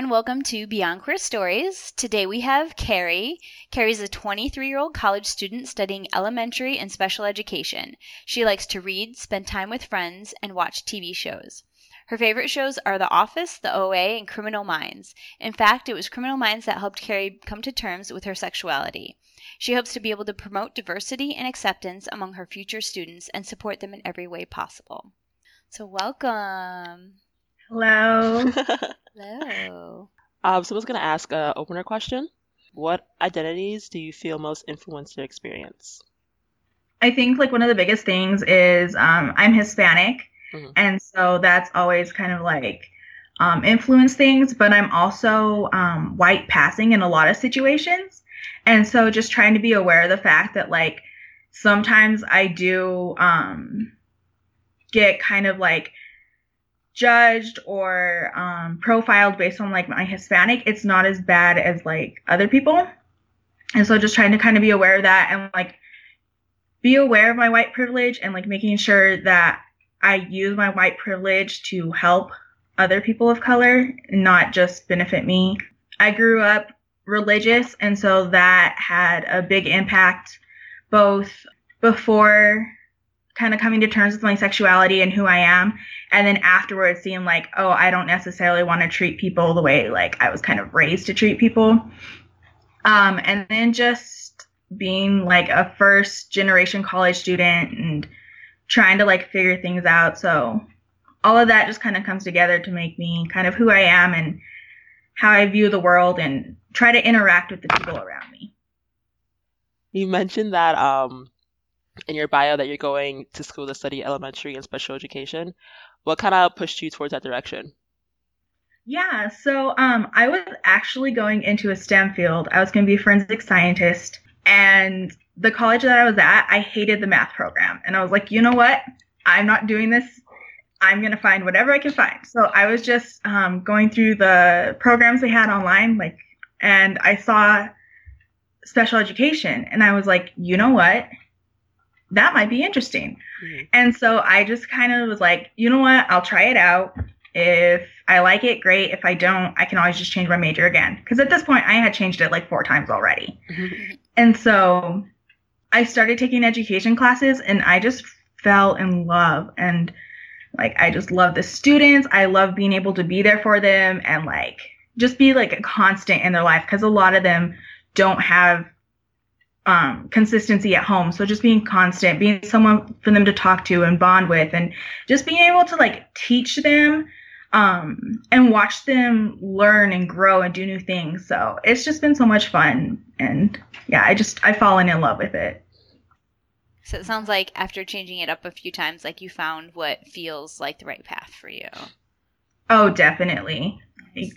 Everyone. Welcome to Beyond Queer Stories. Today we have Carrie. Carrie's a 23 year old college student studying elementary and special education. She likes to read, spend time with friends, and watch TV shows. Her favorite shows are The Office, The OA, and Criminal Minds. In fact, it was Criminal Minds that helped Carrie come to terms with her sexuality. She hopes to be able to promote diversity and acceptance among her future students and support them in every way possible. So, welcome. Hello. Hello. Um, so I going to ask a opener question. What identities do you feel most influenced your experience? I think like one of the biggest things is um, I'm Hispanic, Mhm. and so that's always kind of like um, influenced things. But I'm also um, white passing in a lot of situations, and so just trying to be aware of the fact that like sometimes I do um, get kind of like judged or um, profiled based on like my Hispanic. It's not as bad as like other people, and so just trying to kind of be aware of that and like be aware of my white privilege and like making sure that I use my white privilege to help other people of color, not just benefit me. I grew up religious, and so that had a big impact both before kind of coming to terms with my sexuality and who I am, and then afterwards seeing like, oh, I don't necessarily want to treat people the way like I was kind of raised to treat people. Um, and then just being like a first generation college student and trying to like figure things out. So all of that just kind of comes together to make me kind of who I am and how I view the world and try to interact with the people around me. You mentioned that um, in your bio that you're going to school to study elementary and special education. What kind of pushed you towards that direction? Yeah, so um, I was actually going into a STEM field. I was going to be a forensic scientist, and the college that I was at, I hated the math program, and I was like, you know what? I'm not doing this. I'm going to find whatever I can find. So I was just um, going through the programs they had online, like, and I saw special education, and I was like, you know what? That might be interesting. Mhm. And so I just kind of was like, you know what? I'll try it out. If I like it, great. If I don't, I can always just change my major again. Because at this point, I had changed it like four times already. And so I started taking education classes and I just fell in love. And like, I just love the students. I love being able to be there for them and like just be like a constant in their life. Because a lot of them don't have um, consistency at home. So just being constant, being someone for them to talk to and bond with, and just being able to like teach them um, and watch them learn and grow and do new things. So it's just been so much fun. And yeah, I just, I've fallen in love with it. So it sounds like after changing it up a few times, like you found what feels like the right path for you. Oh, definitely.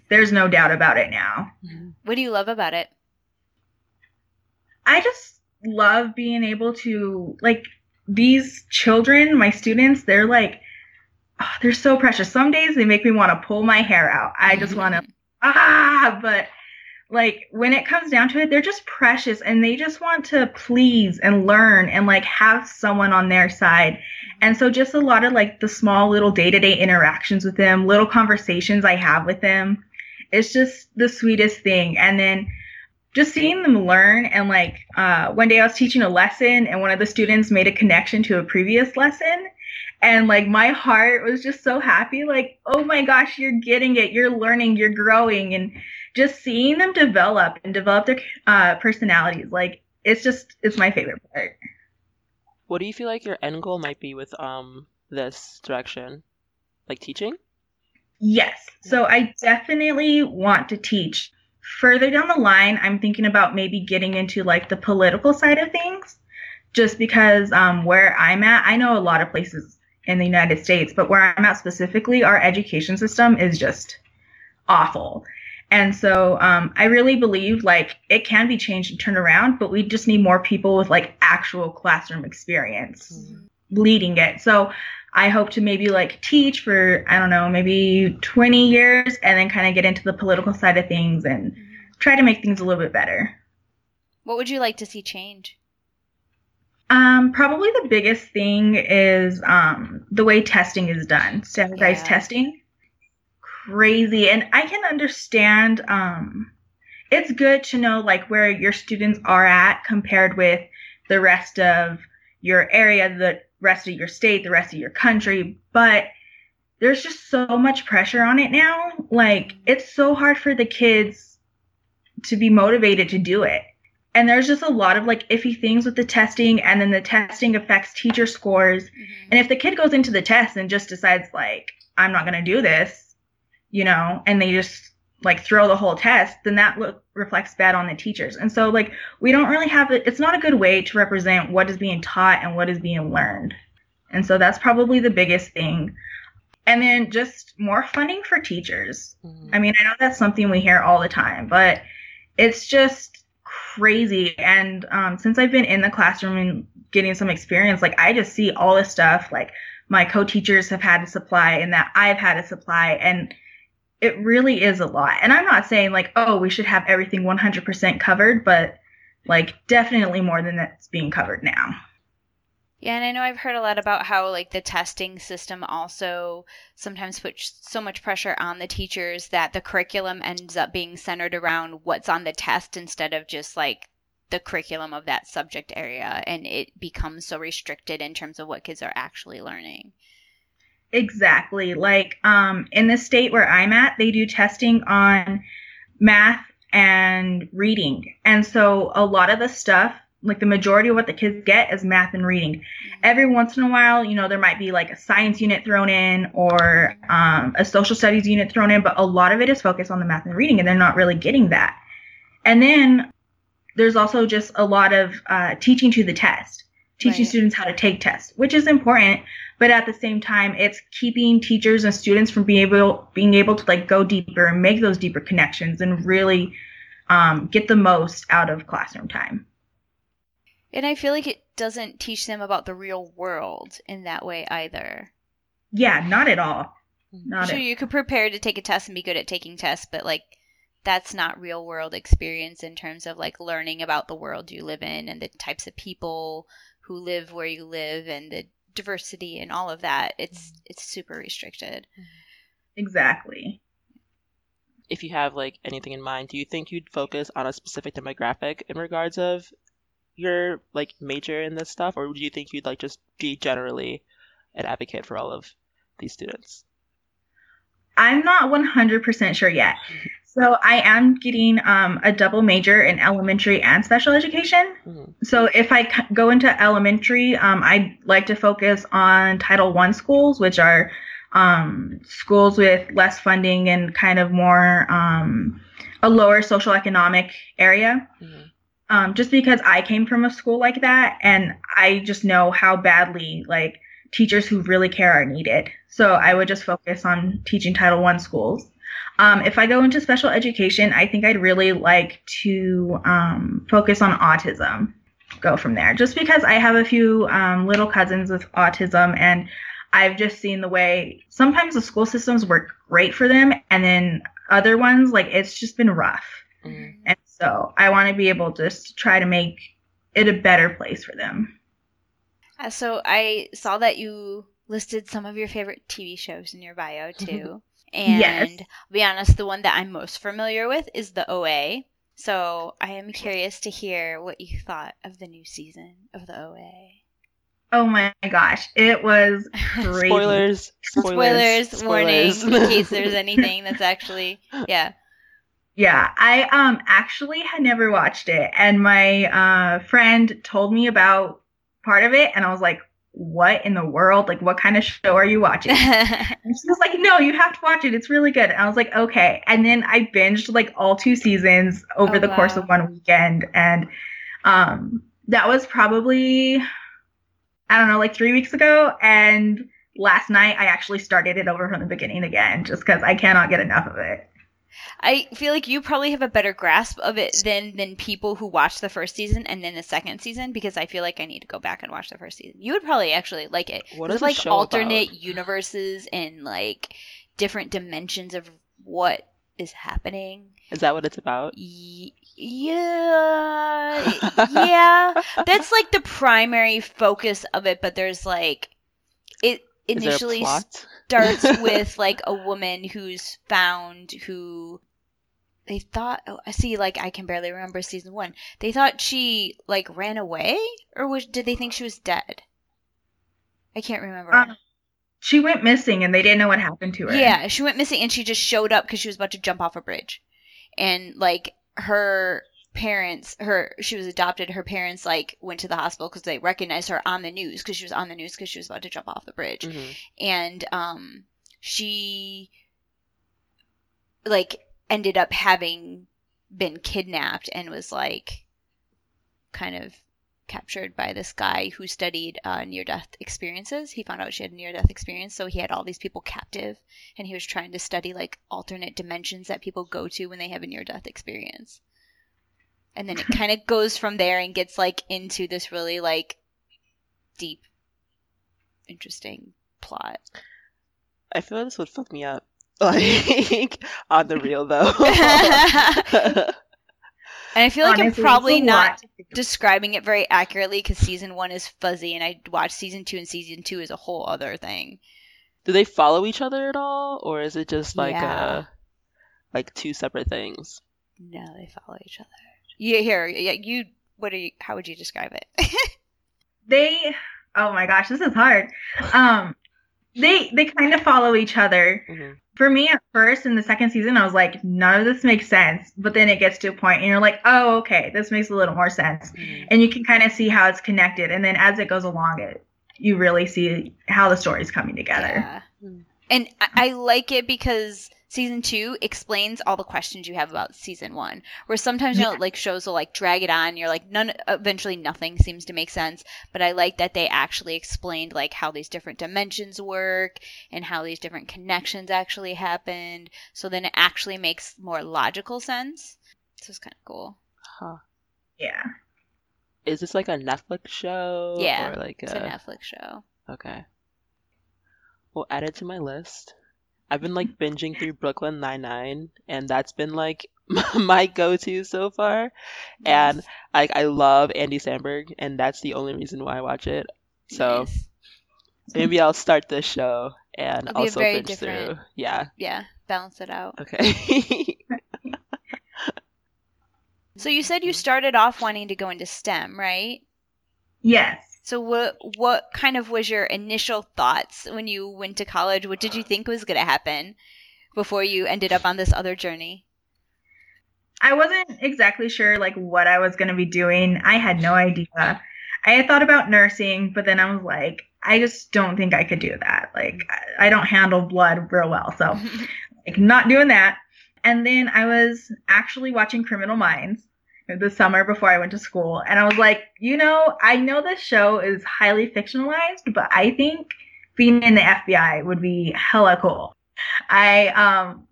There's no doubt about it now. What do you love about it? I just love being able to like these children, my students, they're like oh, they're so precious. Some days they make me want to pull my hair out. I just want to ah, but like when it comes down to it, they're just precious and they just want to please and learn and like have someone on their side. And so just a lot of like the small little day-to-day interactions with them, little conversations I have with them. It's just the sweetest thing. And then just seeing them learn and like uh, one day I was teaching a lesson and one of the students made a connection to a previous lesson and like my heart was just so happy like oh my gosh you're getting it you're learning you're growing and just seeing them develop and develop their uh, personalities like it's just it's my favorite part What do you feel like your end goal might be with um this direction? Like teaching? Yes. So I definitely want to teach. Further down the line, I'm thinking about maybe getting into like the political side of things, just because um, where I'm at, I know a lot of places in the United States, but where I'm at specifically, our education system is just awful. And so um, I really believe like it can be changed and turned around, but we just need more people with like actual classroom experience leading it. So I hope to maybe like teach for, I don't know, maybe 20 years and then kind of get into the political side of things and try to make things a little bit better. What would you like to see change? Um, probably the biggest thing is um, the way testing is done, standardized Yeah. testing. Crazy. And I can understand um, it's good to know like where your students are at compared with the rest of your area, the rest of your state, the rest of your country, but there's just so much pressure on it now. Like it's so hard for the kids to be motivated to do it. And there's just a lot of like iffy things with the testing and then the testing affects teacher scores. Mm-hmm. And if the kid goes into the test and just decides like I'm not going to do this, you know, and they just like throw the whole test, then that look, reflects bad on the teachers. And so like we don't really have it. It's not a good way to represent what is being taught and what is being learned. And so that's probably the biggest thing. And then just more funding for teachers. Mhm. I mean, I know that's something we hear all the time, but it's just crazy. And um, since I've been in the classroom and getting some experience, like I just see all this stuff. Like my co-teachers have had to supply, and that I've had to supply, and it really is a lot. And I'm not saying like, oh, we should have everything 100% covered, but like definitely more than that's being covered now. Yeah, and I know I've heard a lot about how like the testing system also sometimes puts so much pressure on the teachers that the curriculum ends up being centered around what's on the test instead of just like the curriculum of that subject area and it becomes so restricted in terms of what kids are actually learning. Exactly. Like um, in the state where I'm at, they do testing on math and reading. And so a lot of the stuff, like the majority of what the kids get is math and reading. Every once in a while, you know, there might be like a science unit thrown in or um, a social studies unit thrown in, but a lot of it is focused on the math and reading, and they're not really getting that. And then there's also just a lot of uh, teaching to the test, teaching Right. students how to take tests, which is important. But at the same time, it's keeping teachers and students from being able being able to like go deeper and make those deeper connections and really um, get the most out of classroom time. And I feel like it doesn't teach them about the real world in that way either. Yeah, not at all. Not sure, at you could prepare to take a test and be good at taking tests, but like that's not real world experience in terms of like learning about the world you live in and the types of people who live where you live and the diversity and all of that. It's mm-hmm. it's super restricted. Mm-hmm. exactly. If you have like anything in mind, do you think you'd focus on a specific demographic in regards of your like major in this stuff, or do you think you'd like just be generally an advocate for all of these students? I'm not 100% sure yet. So I am getting um, a double major in elementary and special education. Mhm. So if I c- go into elementary, um, I'd like to focus on Title I schools, which are um, schools with less funding and kind of more um, a lower social economic area. Mhm. Um, just because I came from a school like that, and I just know how badly like teachers who really care are needed. So I would just focus on teaching Title I schools. Um, if I go into special education, I think I'd really like to um, focus on autism. Go from there, just because I have a few um, little cousins with autism, and I've just seen the way sometimes the school systems work great for them, and then other ones like it's just been rough. Mhm. And so I want to be able to just try to make it a better place for them. Uh, so I saw that you listed some of your favorite TV shows in your bio too. And Yes. Be honest, the one that I'm most familiar with is the OA. So I am curious to hear what you thought of the new season of the OA. Oh my gosh, it was crazy. Spoilers, spoilers, Spoilers, warning, in case there's anything that's actually yeah. Yeah, I um actually had never watched it, and my uh friend told me about part of it, and I was like, "What in the world? Like, what kind of show are you watching?" And she was like, "No, you have to watch it. It's really good." And I was like, "Okay." And then I binged like all two seasons over Oh, the course of one weekend, and um that was probably I don't know, like three weeks ago, and last night I actually started it over from the beginning again, just because I cannot get enough of it. I feel like you probably have a better grasp of it than than people who watch the first season and then the second season because I feel like I need to go back and watch the first season. You would probably actually like it. What is like alternate about? universes and like different dimensions of what is happening. Is that what it's about? Y- yeah, yeah. That's like the primary focus of it, but there's like it Is there a initially? Starts with like a woman who's found who they thought oh, I see like I can barely remember season 1. They thought she like ran away or was did they think she was dead? I can't remember. Um, she went missing and they didn't know what happened to her. Yeah, she went missing and she just showed up cuz she was about to jump off a bridge. And like her parents her she was adopted her parents like went to the hospital because they recognized her on the news because she was on the news because she was about to jump off the bridge Mhm. and um she like ended up having been kidnapped and was like kind of captured by this guy who studied uh, near death experiences. He found out she had a near death experience, so he had all these people captive and he was trying to study like alternate dimensions that people go to when they have a near death experience. And then it kind of goes from there and gets like into this really like deep interesting plot. I feel like this would fuck me up. Like on the real though. And I feel like Honestly, I'm probably not lot to think about. describing it very accurately because season one is fuzzy, and I watched season two, and season two is a whole other thing. Do they follow each other at all, or is it just like Yeah. uh like two separate things? No, they follow each other. Yeah, here, yeah, you. What are you? How would you describe it? They oh my gosh, this is hard. Um they they kind of follow each other. Mhm. For me at first in the second season I was like none of this makes sense, but then it gets to a point and you're like, "Oh, okay, this makes a little more sense." Mhm. And you can kind of see how it's connected and then as it goes along it you really see how the story's coming together. Yeah. And I, I like it because season two explains all the questions you have about season one. Where sometimes you know, like shows will like drag it on. You're like, none. Eventually, nothing seems to make sense. But I like that they actually explained like how these different dimensions work and how these different connections actually happened. So then it actually makes more logical sense. So it's kind of cool. Huh. Yeah. Is this like a Netflix show? Yeah, Or like It's a a Netflix show. Okay. Well, add it to my list. I've been like binging through Brooklyn Nine Nine, and that's been like my go-to so far. And like I love Andy Samberg, and that's the only reason why I watch it. So Nice. maybe I'll start this show and It'll also binge different- through. Yeah. yeah, balance it out. Okay. So you said you started off wanting to go into STEM, right? Yes. So what what kind of was your initial thoughts when you went to college? What did you think was going to happen before you ended up on this other journey? I wasn't exactly sure like what I was going to be doing. I had no idea. I had thought about nursing, but then I was like, I just don't think I could do that. Like I, I don't handle blood real well, so like not doing that. And then I was actually watching Criminal Minds the summer before I went to school, and I was like, you know, I know this show is highly fictionalized, but I think being in the FBI would be hella cool. I um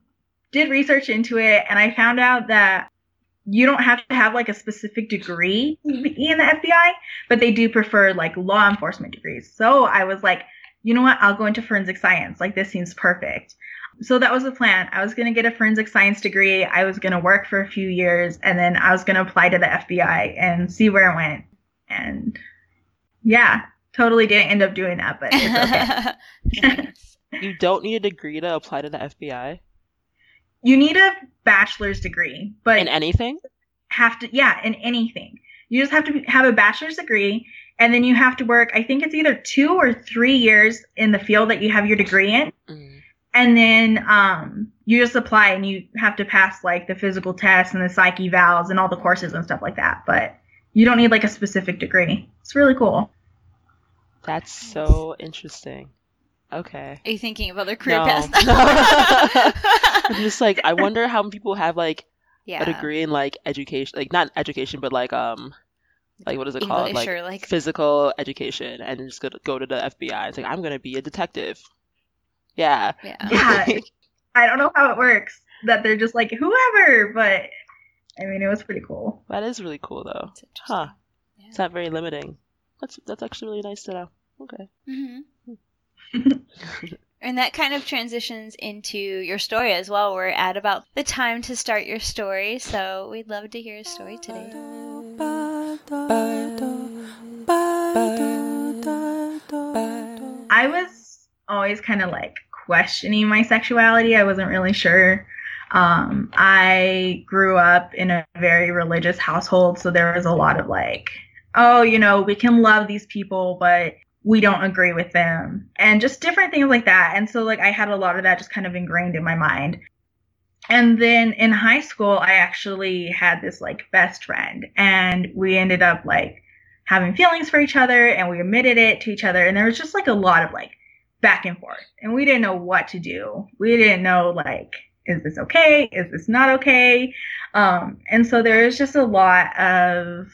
did research into it and I found out that you don't have to have like a specific degree in the FBI, but they do prefer like law enforcement degrees. So I was like, you know what? I'll go into forensic science. Like this seems perfect. So that was the plan. I was going to get a forensic science degree. I was going to work for a few years and then I was going to apply to the FBI and see where it went. And yeah, totally didn't end up doing that, but it's okay. You don't need a degree to apply to the FBI you need a bachelor's degree, but in anything. have to yeah in anything you just have to have a bachelor's degree and then you have to work i think it's either two or three years in the field that you have your degree in Mm. and then um you just apply and you have to pass like the physical tests and the psyche evals and all the courses and stuff like that but you don't need like a specific degree it's really cool That's so interesting. Okay. Are you thinking of other career No. paths? I'm just like I wonder how many people have like yeah. a degree in like education, like not education, but like um, like what is it called, like, or like physical education, and just go to, go to the FBI. It's like I'm gonna be a detective. Yeah. yeah. Yeah. I don't know how it works that they're just like whoever, but I mean, it was pretty cool. That is really cool though. It's. Huh. Yeah. It's not very limiting. That's that's actually really nice to know. Okay. hmm and that kind of transitions into your story as well. We're at about the time to start your story, so we'd love to hear a story today. I was always kind of like questioning my sexuality. I wasn't really sure. Um, I grew up in a very religious household, so there was a lot of like, oh, you know, we can love these people, but we don't agree with them, and just different things like that. And so, like, I had a lot of that just kind of ingrained in my mind. And then in high school, I actually had this like best friend, and we ended up like having feelings for each other, and we admitted it to each other, and there was just like a lot of like back and forth, and we didn't know what to do. We didn't know like, is this okay? Is this not okay? Um, and so there was just a lot of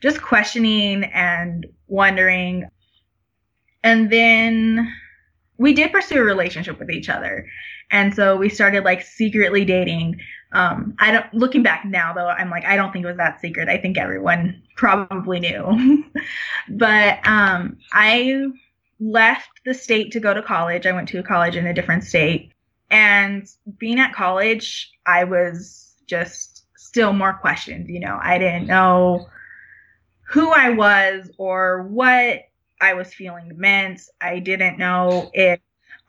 just questioning and wondering. And then we did pursue a relationship with each other. And so we started like secretly dating. Um, I don't, looking back now though, I'm like, I don't think it was that secret. I think everyone probably knew. but, um, I left the state to go to college. I went to a college in a different state. And being at college, I was just still more questioned. You know, I didn't know who I was or what I was feeling meant. I didn't know if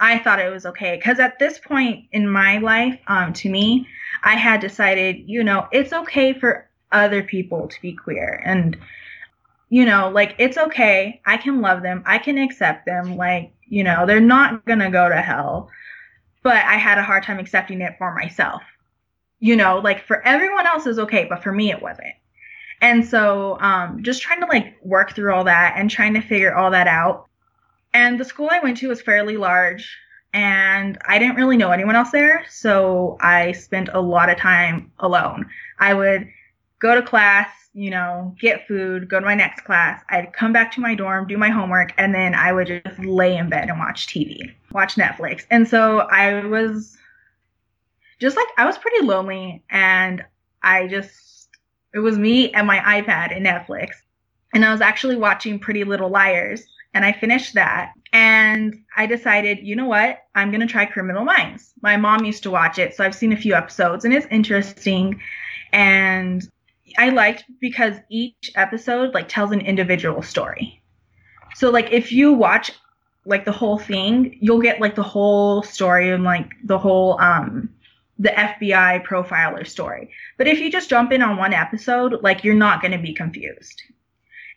I thought it was okay. Because at this point in my life, um, to me, I had decided, you know, it's okay for other people to be queer. And, you know, like, it's okay. I can love them. I can accept them. Like, you know, they're not going to go to hell. But I had a hard time accepting it for myself. You know, like, for everyone else is okay, but for me, it wasn't. And so, um, just trying to like work through all that and trying to figure all that out. And the school I went to was fairly large and I didn't really know anyone else there. So I spent a lot of time alone. I would go to class, you know, get food, go to my next class. I'd come back to my dorm, do my homework, and then I would just lay in bed and watch TV, watch Netflix. And so I was just like, I was pretty lonely and I just it was me and my iPad and Netflix. And I was actually watching Pretty Little Liars. And I finished that. And I decided, you know what? I'm going to try Criminal Minds. My mom used to watch it. So I've seen a few episodes and it's interesting. And I liked because each episode like tells an individual story. So like if you watch like the whole thing, you'll get like the whole story and like the whole um the FBI profiler story. But if you just jump in on one episode, like you're not going to be confused.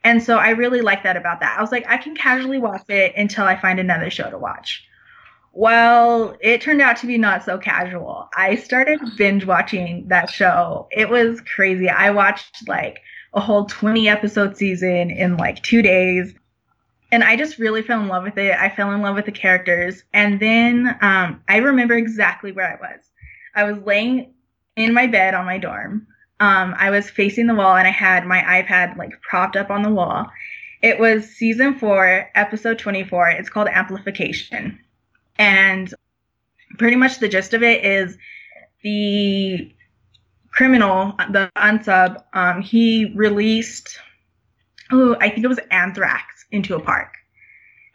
And so I really like that about that. I was like, I can casually watch it until I find another show to watch. Well, it turned out to be not so casual. I started binge watching that show. It was crazy. I watched like a whole 20 episode season in like two days. And I just really fell in love with it. I fell in love with the characters. And then um, I remember exactly where I was. I was laying in my bed on my dorm. Um, I was facing the wall and I had my iPad like propped up on the wall. It was season four, episode 24. It's called Amplification. And pretty much the gist of it is the criminal, the unsub, um, he released, oh, I think it was anthrax into a park.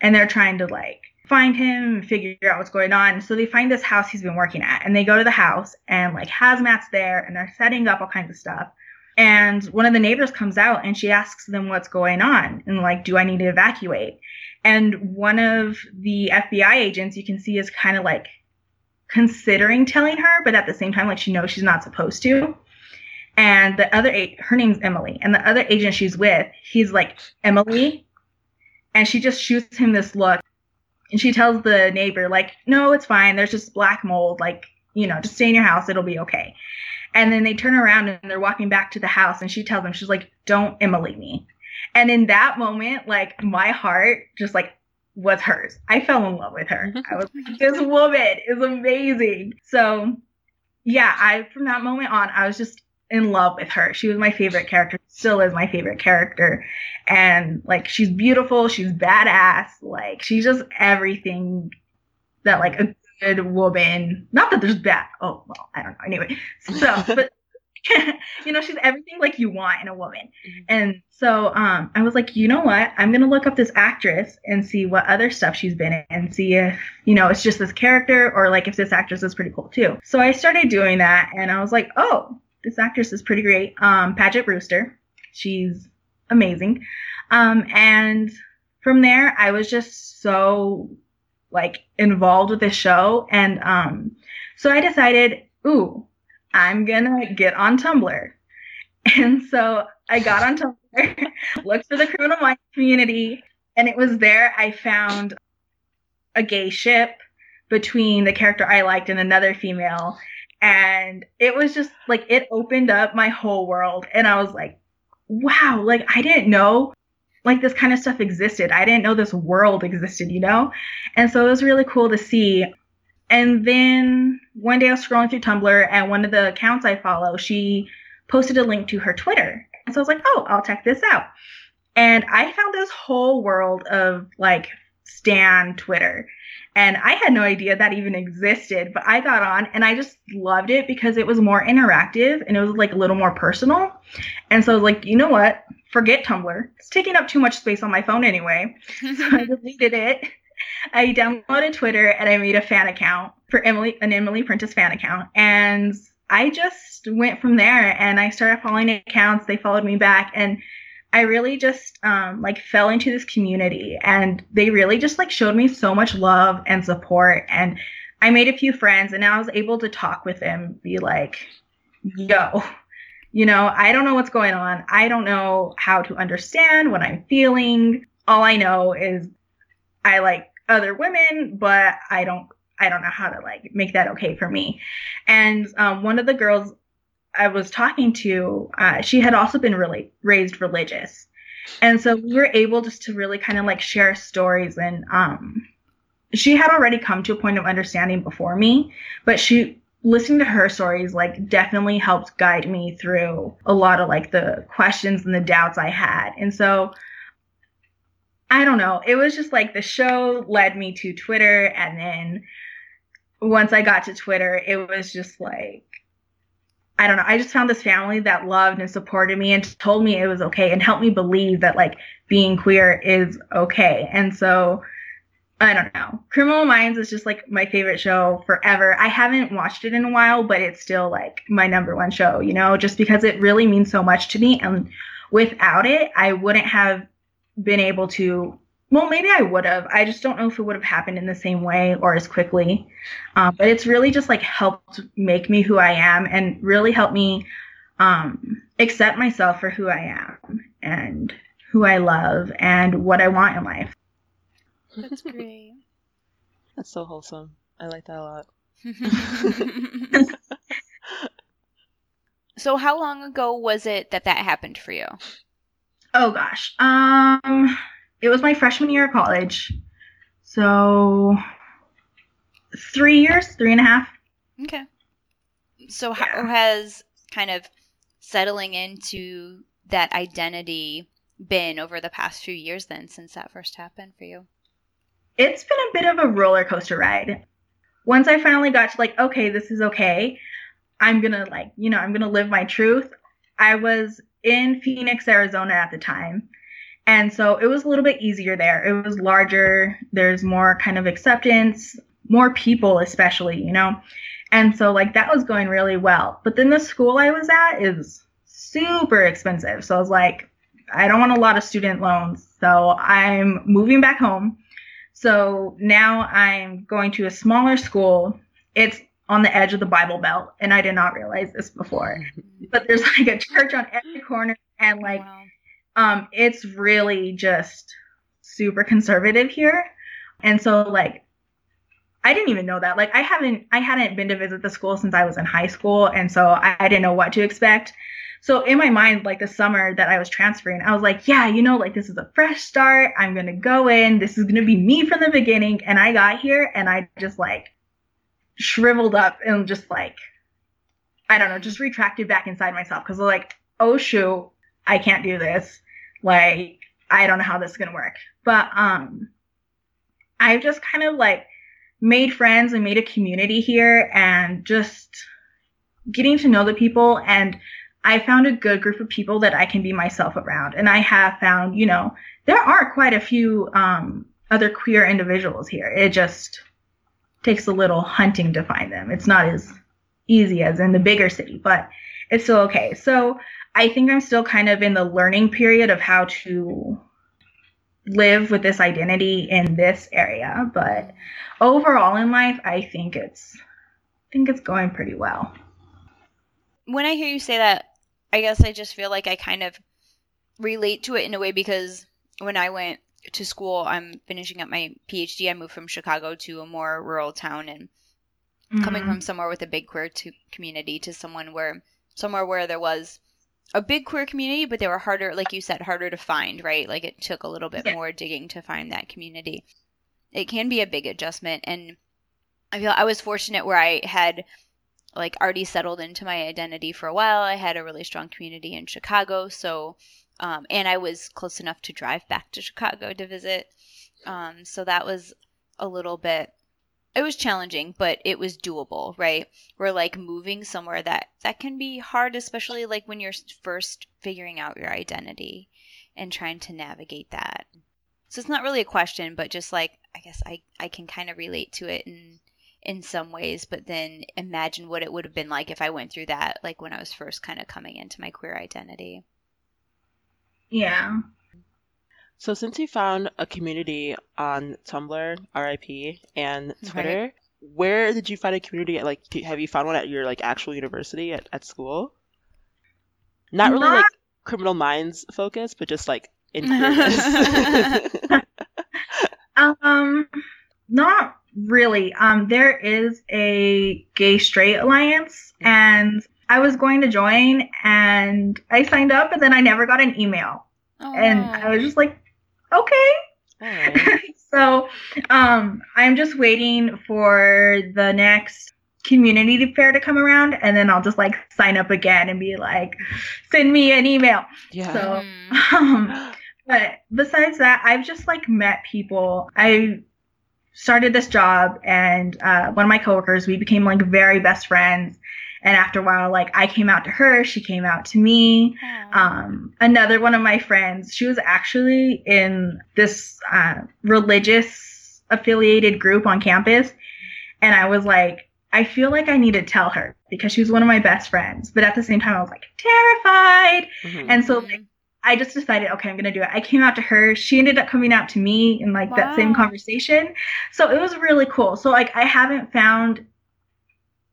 And they're trying to like find him and figure out what's going on. So they find this house he's been working at and they go to the house and like hazmat's there and they're setting up all kinds of stuff. And one of the neighbors comes out and she asks them what's going on and like, do I need to evacuate? And one of the FBI agents you can see is kind of like considering telling her, but at the same time, like she knows she's not supposed to. And the other, her name's Emily, and the other agent she's with, he's like, Emily. And she just shoots him this look and she tells the neighbor like no it's fine. There's just black mold. Like you know just stay in your house. It'll be okay. And then they turn around and they're walking back to the house and she tells them she's like don't emily me. And in that moment like my heart just like was hers. I fell in love with her. Mm-hmm. I was like this woman is amazing. So yeah i from that moment on i was just in love with her. She was my favorite character, still is my favorite character. And like she's beautiful, she's badass, like she's just everything that like a good woman. Not that there's bad. Oh well, I don't know. Anyway, so but you know she's everything like you want in a woman. Mhm. And so um, I was like, you know what? I'm gonna look up this actress and see what other stuff she's been in, and see if you know it's just this character or like if this actress is pretty cool too. So I started doing that, and I was like, oh, this actress is pretty great. Um, Paget Brewster, she's amazing. Um, and from there, I was just so like involved with this show, and um, so I decided, ooh, I'm gonna get on Tumblr. And so I got on Tumblr, looked for the criminal minds community, and it was there I found a gay ship between the character I liked and another female. And it was just like it opened up my whole world. And I was like, wow, like I didn't know like this kind of stuff existed. I didn't know this world existed, you know? And so it was really cool to see. And then one day I was scrolling through Tumblr and one of the accounts I follow, she posted a link to her Twitter. And so I was like, oh, I'll check this out. And I found this whole world of like Stan Twitter. And I had no idea that even existed, but I got on and I just loved it because it was more interactive and it was like a little more personal. And so I was like, you know what? Forget Tumblr. It's taking up too much space on my phone anyway. So I deleted it. I downloaded Twitter and I made a fan account for Emily, an Emily Prentiss fan account. And I just went from there and I started following accounts. They followed me back and I really just um, like fell into this community and they really just like showed me so much love and support. And I made a few friends and I was able to talk with them, be like, yo, you know, I don't know what's going on. I don't know how to understand what I'm feeling. All I know is I like other women, but I don't I don't know how to like make that okay for me. And um, one of the girls I was talking to, uh, she had also been really raised religious, and so we were able just to really kind of like share stories. And um, she had already come to a point of understanding before me, but she listening to her stories like definitely helped guide me through a lot of like the questions and the doubts I had. And so I don't know. It was just like the show led me to Twitter. And then once I got to Twitter, it was just like, I don't know. I just found this family that loved and supported me and told me it was okay and helped me believe that like being queer is okay. And so I don't know. Criminal Minds is just like my favorite show forever. I haven't watched it in a while, but it's still like my number one show, you know, just because it really means so much to me. And without it, I wouldn't have been able to well maybe i would have i just don't know if it would have happened in the same way or as quickly um, but it's really just like helped make me who i am and really helped me um, accept myself for who i am and who i love and what i want in life That's great. That's so wholesome. I like that a lot. so, how long ago was it that that happened for you? oh gosh um it was my freshman year of college so three years three and a half Okay. So, how has kind of settling into that identity been over the past few years then since that first happened for you? it's been a bit of a roller coaster ride. Once I finally got to like, okay, this is okay. I'm gonna like, you know, I'm gonna live my truth. I was in Phoenix, Arizona at the time. And so it was a little bit easier there. It was larger. There's more kind of acceptance, more people, especially, you know? And so like that was going really well. But then the school I was at is super expensive. So I was like, I don't want a lot of student loans. So I'm moving back home. So now I'm going to a smaller school. It's on the edge of the Bible Belt, and I did not realize this before. But there's like a church on every corner, and like Wow. Um, it's really just super conservative here. And so like I didn't even know that. Like I haven't I hadn't been to visit the school since I was in high school, and so I, I didn't know what to expect. So in my mind, like the summer that I was transferring, I was like, yeah, you know, like this is a fresh start. I'm gonna go in. This is gonna be me from the beginning. And I got here and I just like shriveled up and just like I don't know, just retracted back inside myself because like, oh shoot, I can't do this. Like, I don't know how this is gonna work. But um I've just kind of like made friends and made a community here and just getting to know the people and I found a good group of people that I can be myself around. And I have found, you know, there are quite a few um, other queer individuals here. It just takes a little hunting to find them. It's not as easy as in the bigger city, but it's still okay. So I think I'm still kind of in the learning period of how to live with this identity in this area. But overall in life, I think it's I think it's going pretty well. When I hear you say that, I guess I just feel like I kind of relate to it in a way because when I went to school, I'm finishing up my PhD. I moved from Chicago to a more rural town and mm-hmm. coming from somewhere with a big queer to community to someone where somewhere where there was a big queer community, but they were harder, like you said, harder to find, right? Like it took a little bit yeah. more digging to find that community. It can be a big adjustment, and I feel I was fortunate where I had like already settled into my identity for a while. I had a really strong community in Chicago, so um, and I was close enough to drive back to Chicago to visit. Um, so that was a little bit it was challenging, but it was doable, right? We're like moving somewhere that that can be hard, especially like when you're first figuring out your identity and trying to navigate that. So it's not really a question, but just like I guess I I can kind of relate to it in in some ways, but then imagine what it would have been like if I went through that like when I was first kind of coming into my queer identity. Yeah. So since you found a community on Tumblr, RIP, and Twitter, right. where did you find a community? At, like, have you found one at your like actual university at, at school? Not really Not... like criminal minds focus, but just like in um, not really. Um, there is a gay straight alliance, mm-hmm. and I was going to join, and I signed up, and then I never got an email. Oh. And I was just like, okay. Right. so um, I'm just waiting for the next community fair to come around and then I'll just like sign up again and be like, send me an email. Yeah. So hmm. um, but besides that, I've just like met people. I started this job and uh, one of my coworkers, we became like very best friends and after a while, like I came out to her, she came out to me. Um, another one of my friends, she was actually in this uh, religious affiliated group on campus. And I was like, I feel like I need to tell her because she was one of my best friends. But at the same time, I was like terrified. Mm-hmm. And so like, I just decided, okay, I'm gonna do it. I came out to her. She ended up coming out to me in like wow. that same conversation. So it was really cool. So like I haven't found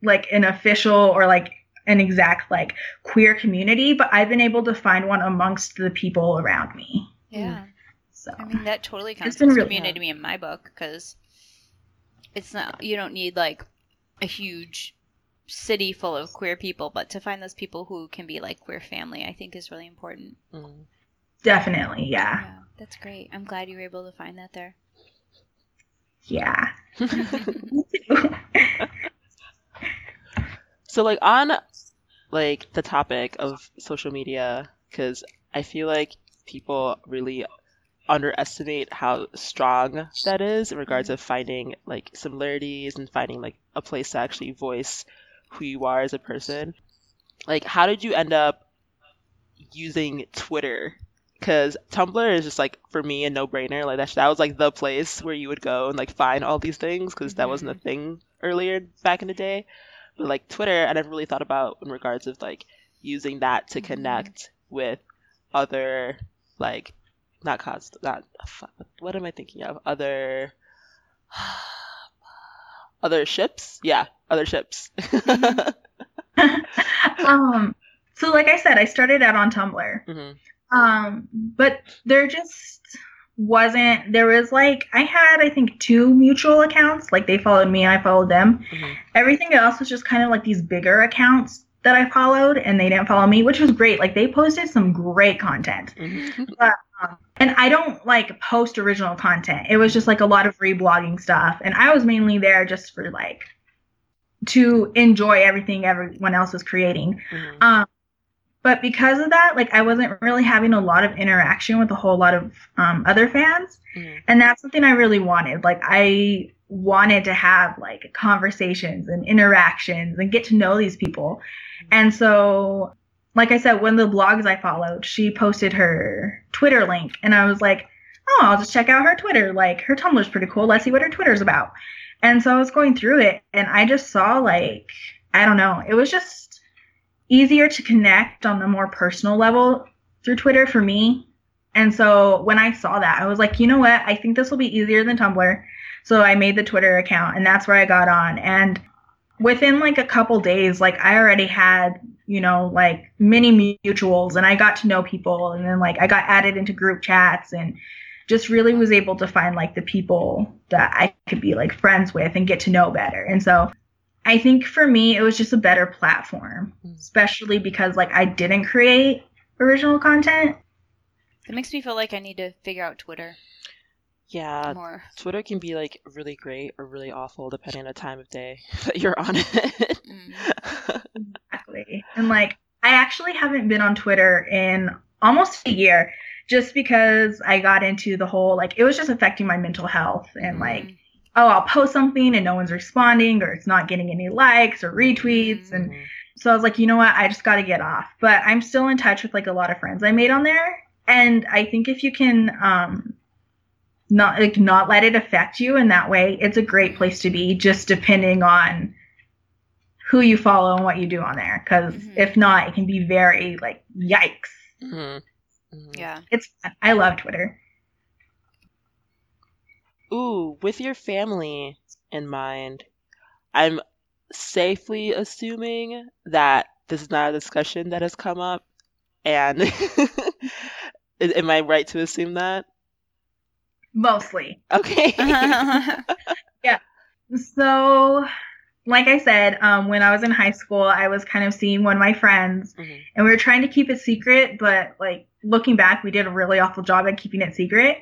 like an official or like an exact like queer community, but I've been able to find one amongst the people around me. Yeah. So I mean that totally counts as really community to me in my book because it's not you don't need like a huge city full of queer people, but to find those people who can be like queer family, I think is really important. Mm. Definitely, yeah. yeah. That's great. I'm glad you were able to find that there. Yeah. So like on like the topic of social media cuz I feel like people really underestimate how strong that is in regards of finding like similarities and finding like a place to actually voice who you are as a person. Like how did you end up using Twitter? Cuz Tumblr is just like for me a no-brainer. Like that that was like the place where you would go and like find all these things cuz that wasn't a mm-hmm. thing earlier back in the day. Like Twitter, I never really thought about in regards of like using that to mm-hmm. connect with other like not cause not what am I thinking of other other ships yeah other ships mm-hmm. um so like I said I started out on Tumblr mm-hmm. um but they're just wasn't there was like I had I think two mutual accounts like they followed me I followed them mm-hmm. everything else was just kind of like these bigger accounts that I followed and they didn't follow me which was great like they posted some great content mm-hmm. but, um, and I don't like post original content it was just like a lot of reblogging stuff and I was mainly there just for like to enjoy everything everyone else was creating mm-hmm. um but because of that, like I wasn't really having a lot of interaction with a whole lot of um, other fans, mm. and that's something I really wanted. Like I wanted to have like conversations and interactions and get to know these people. And so, like I said, one of the blogs I followed, she posted her Twitter link, and I was like, oh, I'll just check out her Twitter. Like her Tumblr's pretty cool. Let's see what her Twitter's about. And so I was going through it, and I just saw like I don't know, it was just easier to connect on the more personal level through Twitter for me. And so when I saw that, I was like, you know what? I think this will be easier than Tumblr. So I made the Twitter account, and that's where I got on. And within like a couple days, like I already had, you know, like many mutuals, and I got to know people, and then like I got added into group chats, and just really was able to find like the people that I could be like friends with and get to know better. And so I think for me, it was just a better platform, especially because like I didn't create original content. It makes me feel like I need to figure out Twitter Yeah, more. Twitter can be like really great or really awful depending on the time of day that you're on it. Mm. Exactly. And like I actually haven't been on Twitter in almost a year just because I got into the whole like it was just affecting my mental health and like Mm. Oh I'll post something and no one's responding or it's not getting any likes or retweets and so I was like you know what I just got to get off but I'm still in touch with like a lot of friends I made on there and I think if you can um not like not let it affect you in that way it's a great place to be just depending on who you follow and what you do on there because Mhm. if not it can be very like yikes Mhm. Mhm. Yeah. it's i love twitter Ooh, with your family in mind, I'm safely assuming that this is not a discussion that has come up. And am I right to assume that? mostly Okay. Yeah. So like i said um, when i was in high school i was kind of seeing one of my friends Mhm. and we were trying to keep it secret but like looking back we did a really awful job at keeping it secret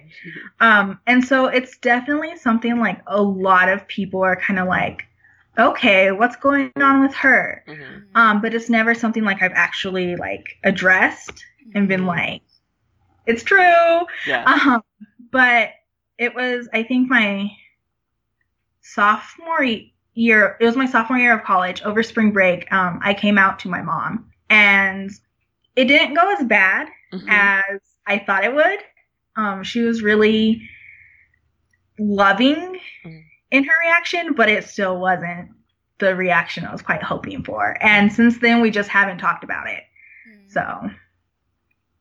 um, and so it's definitely something like a lot of people are kind of like okay what's going on with her Mhm. um, but it's never something like i've actually like addressed and been like it's true Yeah. um, but it was i think my sophomore year it was my sophomore year of college over spring break um, i came out to my mom and it didn't go as bad Mhm. as I thought it would. Um, she was really loving Mm. in her reaction, but it still wasn't the reaction I was quite hoping for. And since then, we just haven't talked about it. Mm. So,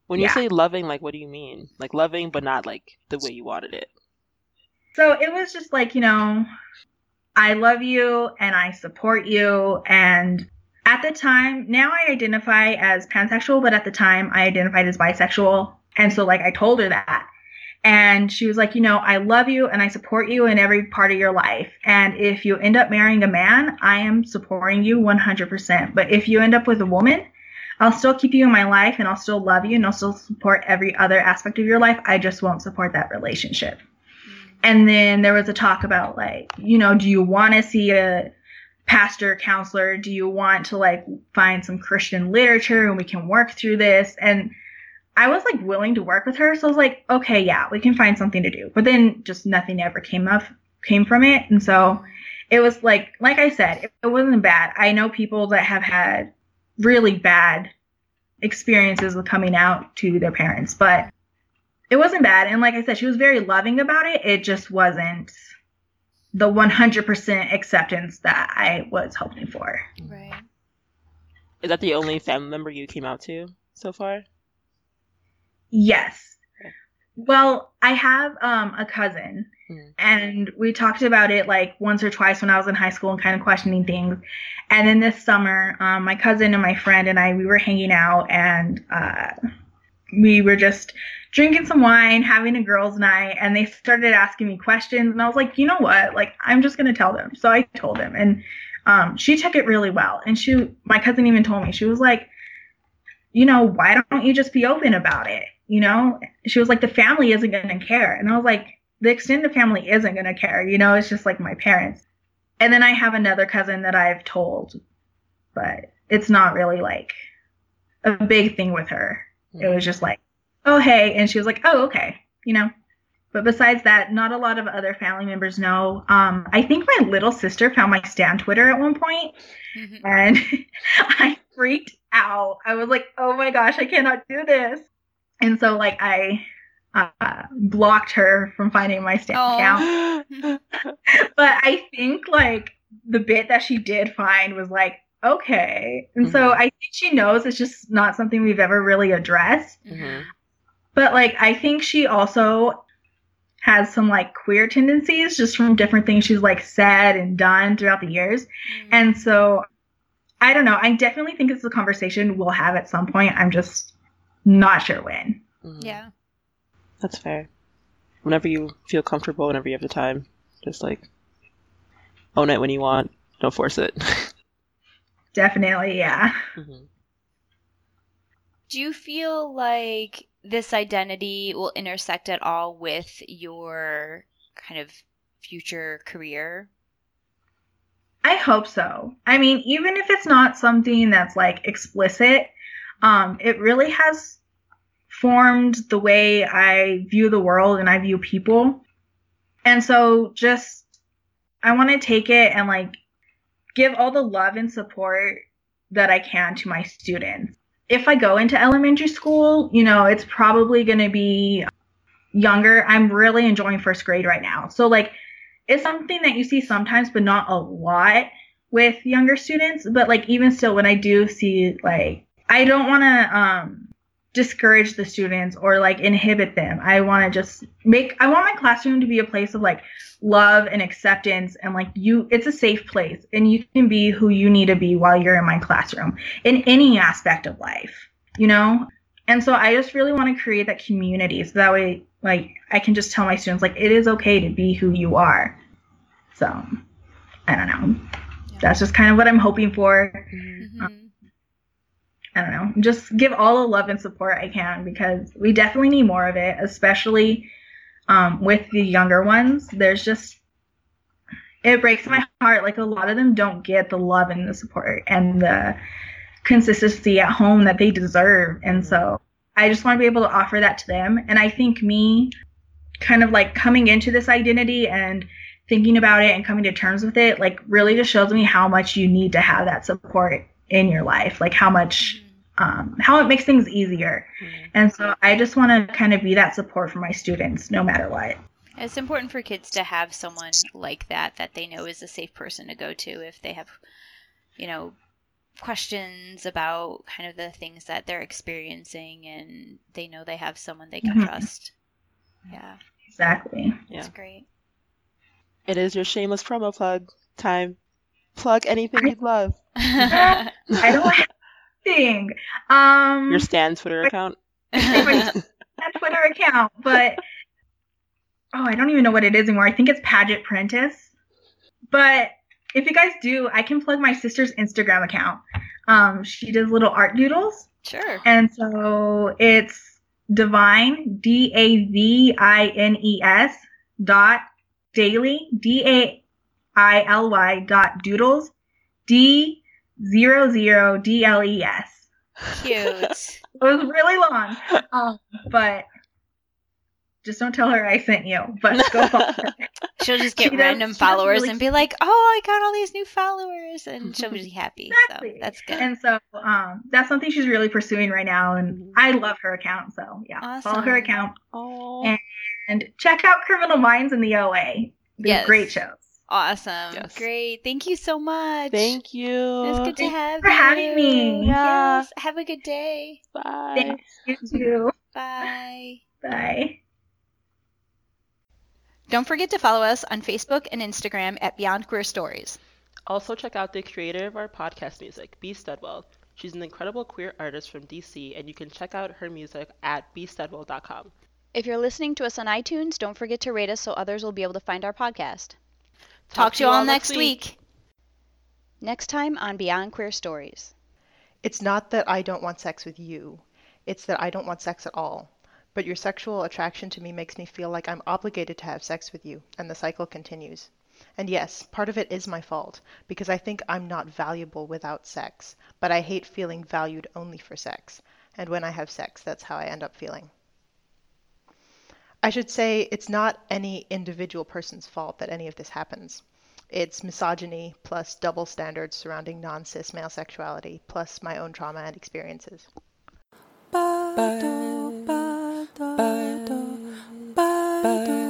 When you yeah. say loving, like, what do you mean? Like loving, but not like the way you wanted it. so it was just like you know, I love you and I support you. And at the time, now I identify as pansexual, but at the time I identified as bisexual. And so like I told her that. And she was like, you know, I love you and I support you in every part of your life. And if you end up marrying a man, I am supporting you 100%. But if you end up with a woman, I'll still keep you in my life and I'll still love you and I'll still support every other aspect of your life. I just won't support that relationship. Mm. And then there was a talk about like, you know, do you want to see a pastor counselor? Do you want to like find some Christian literature and we can work through this? And I was like willing to work with her. So I was like, okay, yeah, we can find something to do. But then just nothing ever came up came from it. And so it was like like I said, it, it wasn't bad. I know people that have had really bad experiences with coming out to their parents, but it wasn't bad. And like I said, she was very loving about it. It just wasn't the 100% acceptance that I was hoping for. Right. Is that the only family member you came out to so far? Yes. Okay. Well, I have um, a cousin, Mhm. and we talked about it like once or twice when I was in high school and kind of questioning things. And then this summer, um, my cousin and my friend and I, we were hanging out, and uh, we were just drinking some wine, having a girls' night, and they started asking me questions, and I was like, you know what? Like, I'm just gonna tell them. So I told them, and um, she took it really well. And she, my cousin, even told me she was like, you know, why don't you just be open about it? You know, she was like, the family isn't going to care. And I was like, the extended family isn't going to care. You know, it's just like my parents. And then I have another cousin that I've told, but it's not really like a big thing with her. It was just like, oh, hey. And she was like, oh, okay. You know, but besides that, not a lot of other family members know. Um, I think my little sister found my Stan Twitter at one point, Mhm. and I freaked out. I was like, "Oh my gosh, I cannot do this!" And so, like, I uh, blocked her from finding my Stan Aw. account. But I think like the bit that she did find was like, okay, and so Mhm. I think she knows it's just not something we've ever really addressed. Mhm. But like, I think she also has some like queer tendencies just from different things she's like said and done throughout the years. Mm-hmm. And so I don't know. I definitely think it's a conversation we'll have at some point. I'm just not sure when. Mhm. yeah. That's fair. Whenever you feel comfortable, whenever you have the time, just like own it when you want. Don't force it. Definitely, yeah. Mhm. Do you feel like this identity will intersect at all with your kind of future career? I hope so. I mean, even if it's not something that's like explicit, um, it really has formed the way I view the world and I view people. And so just I want to take it and like give all the love and support that I can to my students. If I go into elementary school, you know, it's probably going to be younger. I'm really enjoying first grade right now. So like it's something that you see sometimes, but not a lot with younger students. But like even still, when I do see like, I don't want to um, discourage the students or like inhibit them. I want to just make. I want my classroom to be a place of like love and acceptance and like you. It's a safe place, and you can be who you need to be while you're in my classroom in any aspect of life. You know. And so I just really want to create that community so that way like I can just tell my students like it is okay to be who you are. So I don't know. That's just kind of what I'm hoping for. Mhm. Mhm. I don't know. Just give all the love and support I can because we definitely need more of it, especially um, with the younger ones. There's just it breaks my heart. Like a lot of them don't get the love and the support and the consistency at home that they deserve. And so I just want to be able to offer that to them. And I think me kind of like coming into this identity and thinking about it and coming to terms with it, like really just shows me how much you need to have that support in your life, like how much, um, how it makes things easier. Mhm. And so I just want to kind of be that support for my students no matter what. It's important for kids to have someone like that that they know is a safe person to go to if they have, you know, questions about kind of the things that they're experiencing and they know they have someone they can Mhm. trust. Yeah, Exactly. Yeah. that's great. It is your shameless promo plug time. Plug anything you'd love. I don't have anything. Um, Your Stan Twitter account. that Twitter account, but oh, I don't even know what it is anymore. I think it's Paget Prentiss. But if you guys do, I can plug my sister's Instagram account. Um, she does little art doodles, sure. and so it's divine D A V I N E S dot daily D A I L Y dot doodles D zero zero D L E S. Cute. It was really long. Um, but just don't tell her I sent you. But go follow her. She'll just get does- random does followers really and be like, "Oh, I got all these new followers," and she'll be happy. Exactly. So that's good. And so um, that's something she's really pursuing right now, and I love her account. So yeah, follow her account Oh. And- and check out Criminal Minds and the OA. They're Yes. great shows. Awesome. Yes. Great. Thank you so much. Thank you. It's good to Thank you have for having me. Yeah. Yes. Have a good day. Bye. Thanks. You too. Bye. Bye. Don't forget to follow us on Facebook and Instagram at Beyond Queer Stories. Also, check out the creator of our podcast music, B. Studwell. She's an incredible queer artist from DC, and you can check out her music at bstudwell.com. If you're listening to us on iTunes, don't forget to rate us so others will be able to find our podcast. Talk, to you all next week. Next time on Beyond Queer Stories. It's not that I don't want sex with you. It's that I don't want sex at all. But your sexual attraction to me makes me feel like I'm obligated to have sex with you, and the cycle continues. And yes, part of it is my fault, because I think I'm not valuable without sex, but I hate feeling valued only for sex. And when I have sex, that's how I end up feeling. I should say it's not any individual person's fault that any of this happens. It's misogyny plus double standards surrounding non cis male sexuality plus my own trauma and experiences. Ba-do, ba-do, ba-do.